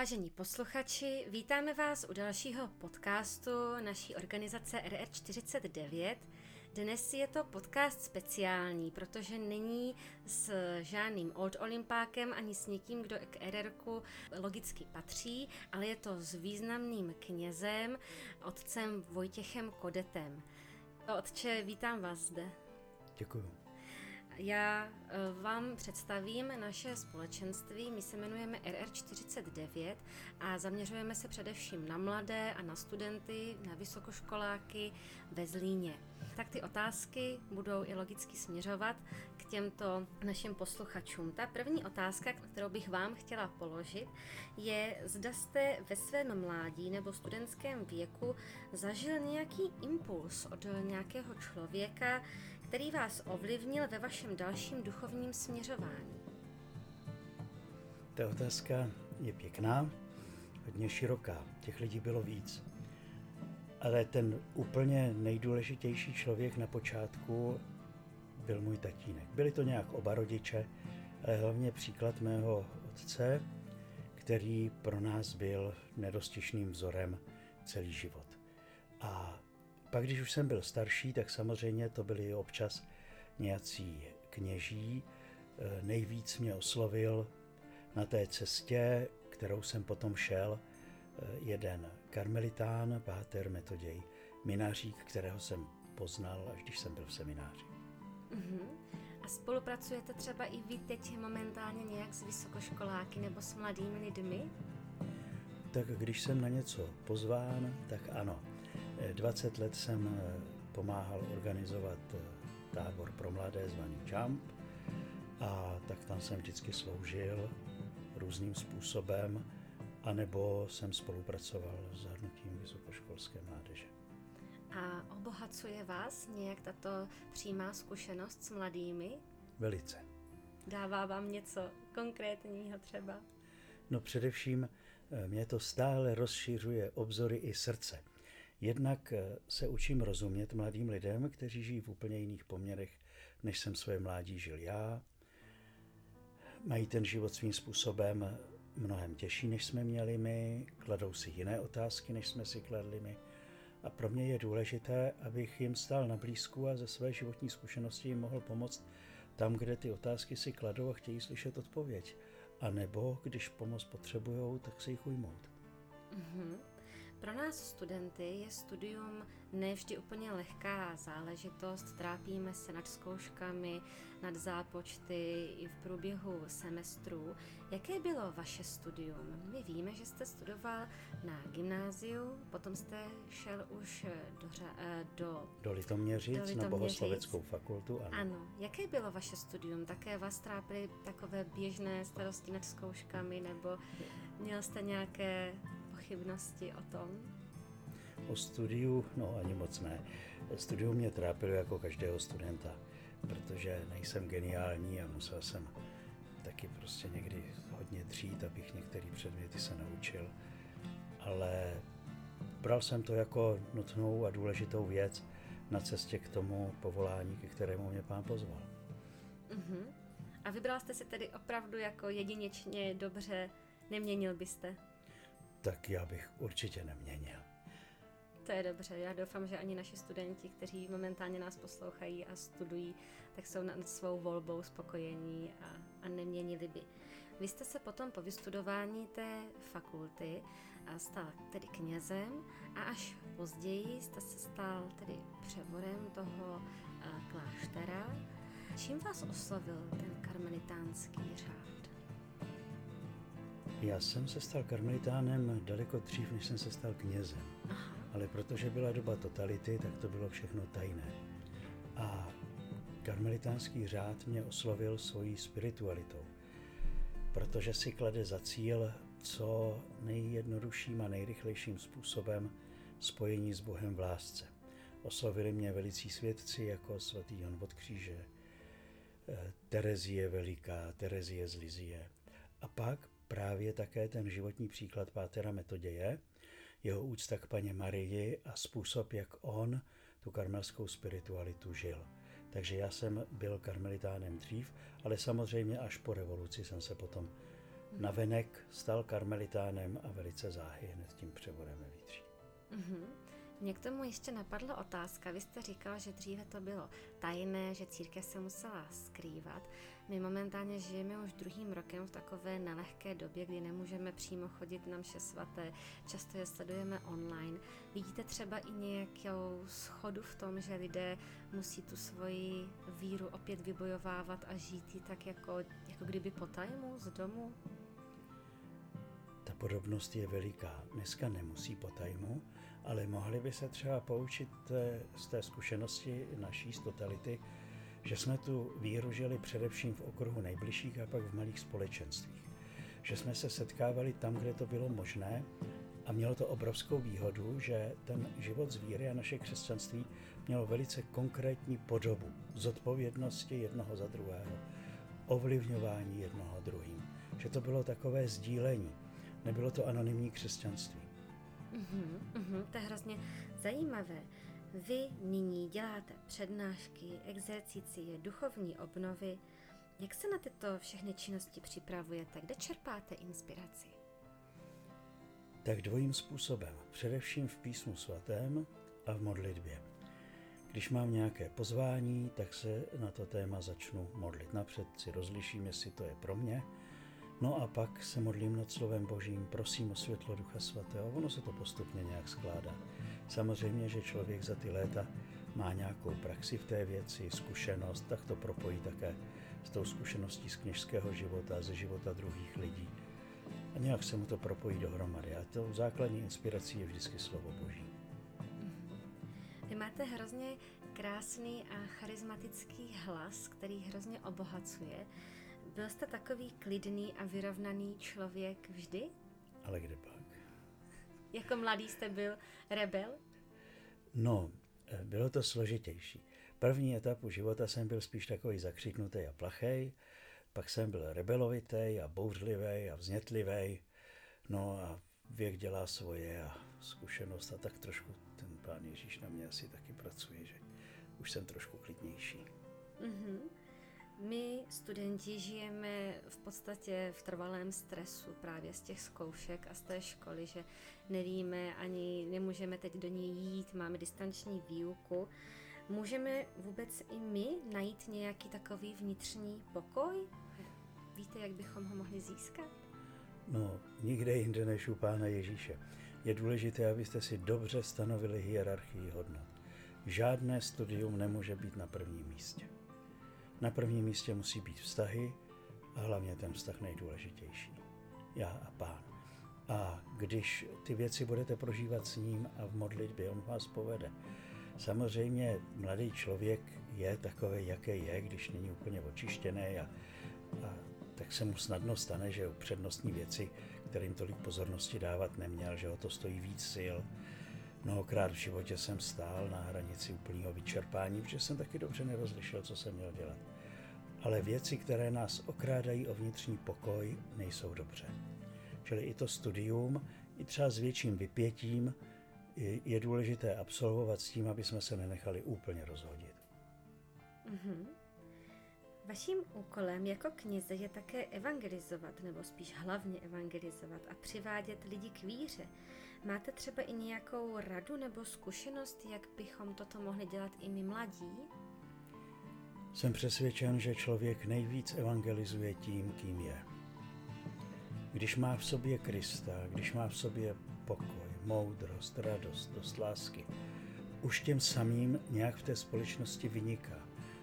Vážení posluchači, vítáme vás u dalšího podcastu naší organizace RR49. Dnes je to podcast speciální, protože není s žádným old olympákem ani s někým, kdo k RR logicky patří, ale je to s významným knězem, otcem Vojtěchem Kodetem. Otče, vítám vás zde. Děkuji. Já eh, vám představím naše společenství. My se jmenujeme RR49 a zaměřujeme se především na mladé a na studenty, na vysokoškoláky ve Zlíně. Tak ty otázky budou i logicky směřovat k těmto našim posluchačům. Ta první otázka, kterou bych vám chtěla položit, je, zda jste ve svém mládí nebo studentském věku zažil nějaký impuls od nějakého člověka, který vás ovlivnil ve vašem dalším duchovním směřování? Ta otázka je pěkná, hodně široká. Těch lidí bylo víc. Ale ten úplně nejdůležitější člověk na počátku byl můj tatínek. Byli to nějak oba rodiče, ale hlavně příklad mého otce, který pro nás byl nedostižným vzorem celý život. A pak, když už jsem byl starší, tak samozřejmě to byli občas nějací kněží. E, nejvíc mě oslovil na té cestě, kterou jsem potom šel, e, jeden karmelitán, páter Metoděj Minařík, kterého jsem poznal, až když jsem byl v semináři. Uh-huh. A spolupracujete třeba i vy teď momentálně nějak s vysokoškoláky nebo s mladými lidmi? Tak když jsem na něco pozván, tak ano. 20 let jsem eh, pomáhal organizovat eh, tábor pro mladé zvaný Jump a tak tam jsem vždycky sloužil různým způsobem, anebo jsem spolupracoval s zahrnutím vysokoškolské mládeže. A obohacuje vás nějak tato přímá zkušenost s mladými? Velice. Dává vám něco konkrétního třeba? No především eh, mě to stále rozšiřuje obzory i srdce. Jednak eh, se učím rozumět mladým lidem, kteří žijí v úplně jiných poměrech, než jsem své mládí žil já. Mají ten život svým způsobem mnohem těžší, než jsme měli my, kladou si jiné otázky, než jsme si kladli my. A pro mě je důležité, abych jim stál na blízku a ze své životní zkušenosti jim mohl pomoct tam, kde ty otázky si kladou a chtějí slyšet odpověď. A nebo, když pomoc potřebují, tak se jich ujmout. Mm-hmm. Pro nás studenty je studium nevždy úplně lehká záležitost. Trápíme se nad zkouškami, nad zápočty i v průběhu semestru. Jaké bylo vaše studium? My víme, že jste studoval na gymnáziu, potom jste šel už do, eh, do, do Litoměřic, do Litoměřic. na Bohosloveckou fakultu. Ano. ano. Jaké bylo vaše studium? Také vás trápily takové běžné starosti nad zkouškami, nebo měl jste nějaké pochybnosti o tom? O studiu, no ani moc ne. Studium mě trápilo jako každého studenta, protože nejsem geniální a musel jsem taky prostě někdy hodně dřít, abych některé předměty se naučil. Ale bral jsem to jako nutnou a důležitou věc na cestě k tomu povolání, ke kterému mě pán pozval. Uh-huh. A vybral jste si tedy opravdu jako jedinečně dobře, neměnil byste? Tak já bych určitě neměnil. To je dobře. Já doufám, že ani naši studenti, kteří momentálně nás poslouchají a studují, tak jsou nad svou volbou spokojení a, a neměnili by. Vy jste se potom po vystudování té fakulty stal tedy knězem a až později jste se stal tedy převorem toho kláštera. Čím vás oslovil ten karmelitánský řád? Já jsem se stal karmelitánem daleko dřív, než jsem se stal knězem. Ale protože byla doba totality, tak to bylo všechno tajné. A karmelitánský řád mě oslovil svojí spiritualitou, protože si klade za cíl co nejjednodušším a nejrychlejším způsobem spojení s Bohem v lásce. Oslovili mě velicí svědci jako svatý Jan od kříže, eh, Terezie Veliká, Terezie z Lizie. A pak právě také ten životní příklad Pátera Metoděje, jeho úcta k paně Marii a způsob, jak on tu karmelskou spiritualitu žil. Takže já jsem byl karmelitánem dřív, ale samozřejmě až po revoluci jsem se potom Navenek stal karmelitánem a velice záhy hned tím převodem vevnitř. Mm-hmm. Mě k tomu ještě napadla otázka. Vy jste říkal, že dříve to bylo tajné, že církev se musela skrývat. My momentálně žijeme už druhým rokem v takové nelehké době, kdy nemůžeme přímo chodit na mše svaté, často je sledujeme online. Vidíte třeba i nějakou schodu v tom, že lidé musí tu svoji víru opět vybojovávat a žít ji tak jako, jako kdyby po tajmu z domu? Ta podobnost je veliká. Dneska nemusí po tajmu, ale mohli by se třeba poučit eh, z té zkušenosti naší z totality, že jsme tu víru žili především v okruhu nejbližších a pak v malých společenstvích. Že jsme se setkávali tam, kde to bylo možné a mělo to obrovskou výhodu, že ten život z víry a naše křesťanství mělo velice konkrétní podobu zodpovědnosti jednoho za druhého, ovlivňování jednoho druhým. Že to bylo takové sdílení, nebylo to anonymní křesťanství. Mm-hmm, mm-hmm, to je hrozně zajímavé. Vy nyní děláte přednášky, exercicie, duchovní obnovy. Jak se na tyto všechny činnosti připravujete? Kde čerpáte inspiraci? Tak dvojím způsobem. Především v písmu svatém a v modlitbě. Když mám nějaké pozvání, tak se na to téma začnu modlit. Napřed si rozliším, jestli to je pro mě, No a pak se modlím nad slovem Božím, prosím o světlo Ducha Svatého. Ono se to postupně nějak skládá. Samozřejmě, že člověk za ty léta má nějakou praxi v té věci, zkušenost, tak to propojí také s tou zkušeností z kněžského života, ze života druhých lidí. A nějak se mu to propojí dohromady. A tou základní inspirací je vždycky slovo Boží. Vy máte hrozně krásný a charismatický hlas, který hrozně obohacuje. Byl jste takový klidný a vyrovnaný člověk vždy? Ale kde pak? Jako mladý jste byl rebel? No, bylo to složitější. První etapu života jsem byl spíš takový zakřiknutý a plachej, pak jsem byl rebelovitý a bouřlivý a vznětlivý. No a věk dělá svoje a zkušenost a tak trošku ten pán Ježíš na mě asi taky pracuje, že už jsem trošku klidnější. Mm-hmm. Studenti, žijeme v podstatě v trvalém stresu právě z těch zkoušek a z té školy, že nevíme ani nemůžeme teď do ní jít, máme distanční výuku. Můžeme vůbec i my najít nějaký takový vnitřní pokoj? Víte, jak bychom ho mohli získat? No, nikde jinde než u Pána Ježíše. Je důležité, abyste si dobře stanovili hierarchii hodnot. Žádné studium nemůže být na prvním místě. Na prvním místě musí být vztahy a hlavně ten vztah nejdůležitější. Já a pán. A když ty věci budete prožívat s ním a v modlitbě, on vás povede. Samozřejmě mladý člověk je takový, jaký je, když není úplně očištěný a, a tak se mu snadno stane, že přednostní věci, kterým tolik pozornosti dávat neměl, že o to stojí víc sil. Mnohokrát v životě jsem stál na hranici úplného vyčerpání, protože jsem taky dobře nerozlišil, co jsem měl dělat ale věci, které nás okrádají o vnitřní pokoj, nejsou dobře. Čili i to studium, i třeba s větším vypětím, je důležité absolvovat s tím, aby jsme se nenechali úplně rozhodit. Mm-hmm. Vaším úkolem jako kněze je také evangelizovat, nebo spíš hlavně evangelizovat a přivádět lidi k víře. Máte třeba i nějakou radu nebo zkušenost, jak bychom toto mohli dělat i my mladí? Jsem přesvědčen, že člověk nejvíc evangelizuje tím, kým je. Když má v sobě Krista, když má v sobě pokoj, moudrost, radost, dost lásky, už těm samým nějak v té společnosti vyniká.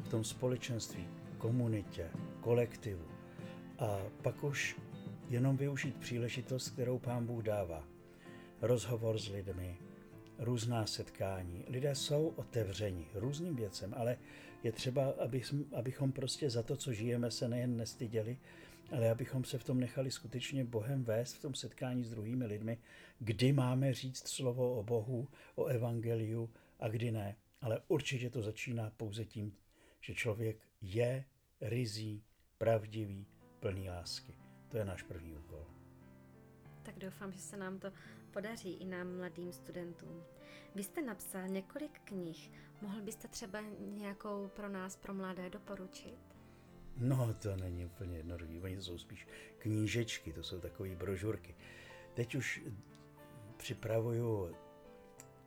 V tom společenství, komunitě, kolektivu. A pak už jenom využít příležitost, kterou pán Bůh dává. Rozhovor s lidmi, různá setkání. Lidé jsou otevřeni různým věcem, ale je třeba, aby, abychom prostě za to, co žijeme, se nejen nestyděli, ale abychom se v tom nechali skutečně Bohem vést v tom setkání s druhými lidmi, kdy máme říct slovo o Bohu, o evangeliu a kdy ne. Ale určitě to začíná pouze tím, že člověk je rizí, pravdivý, plný lásky. To je náš první úkol. Tak doufám, že se nám to podaří i nám mladým studentům. Vy jste napsal několik knih, mohl byste třeba nějakou pro nás, pro mladé doporučit? No, to není úplně jednoduché. Oni jsou spíš knížečky, to jsou takové brožurky. Teď už připravuju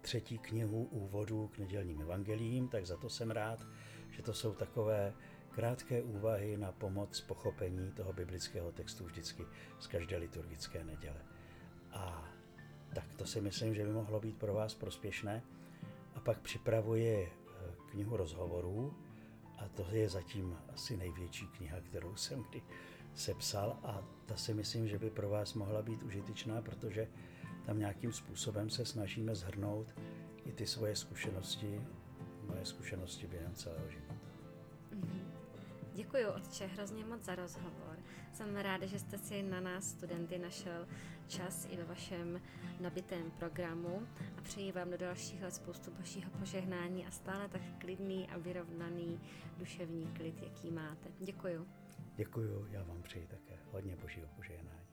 třetí knihu úvodu k nedělním evangelím, tak za to jsem rád, že to jsou takové krátké úvahy na pomoc pochopení toho biblického textu vždycky z každé liturgické neděle. A tak to si myslím, že by mohlo být pro vás prospěšné. A pak připravuji eh, knihu rozhovorů, a to je zatím asi největší kniha, kterou jsem kdy sepsal a ta si myslím, že by pro vás mohla být užitečná, protože tam nějakým způsobem se snažíme zhrnout i ty svoje zkušenosti, moje zkušenosti během celého života. Děkuji, otče, hrozně moc za rozhovor. Jsem ráda, že jste si na nás, studenty, našel čas i ve vašem nabitém programu a přeji vám do dalších let spoustu božího požehnání a stále tak klidný a vyrovnaný duševní klid, jaký máte. Děkuji. Děkuji, já vám přeji také hodně božího požehnání.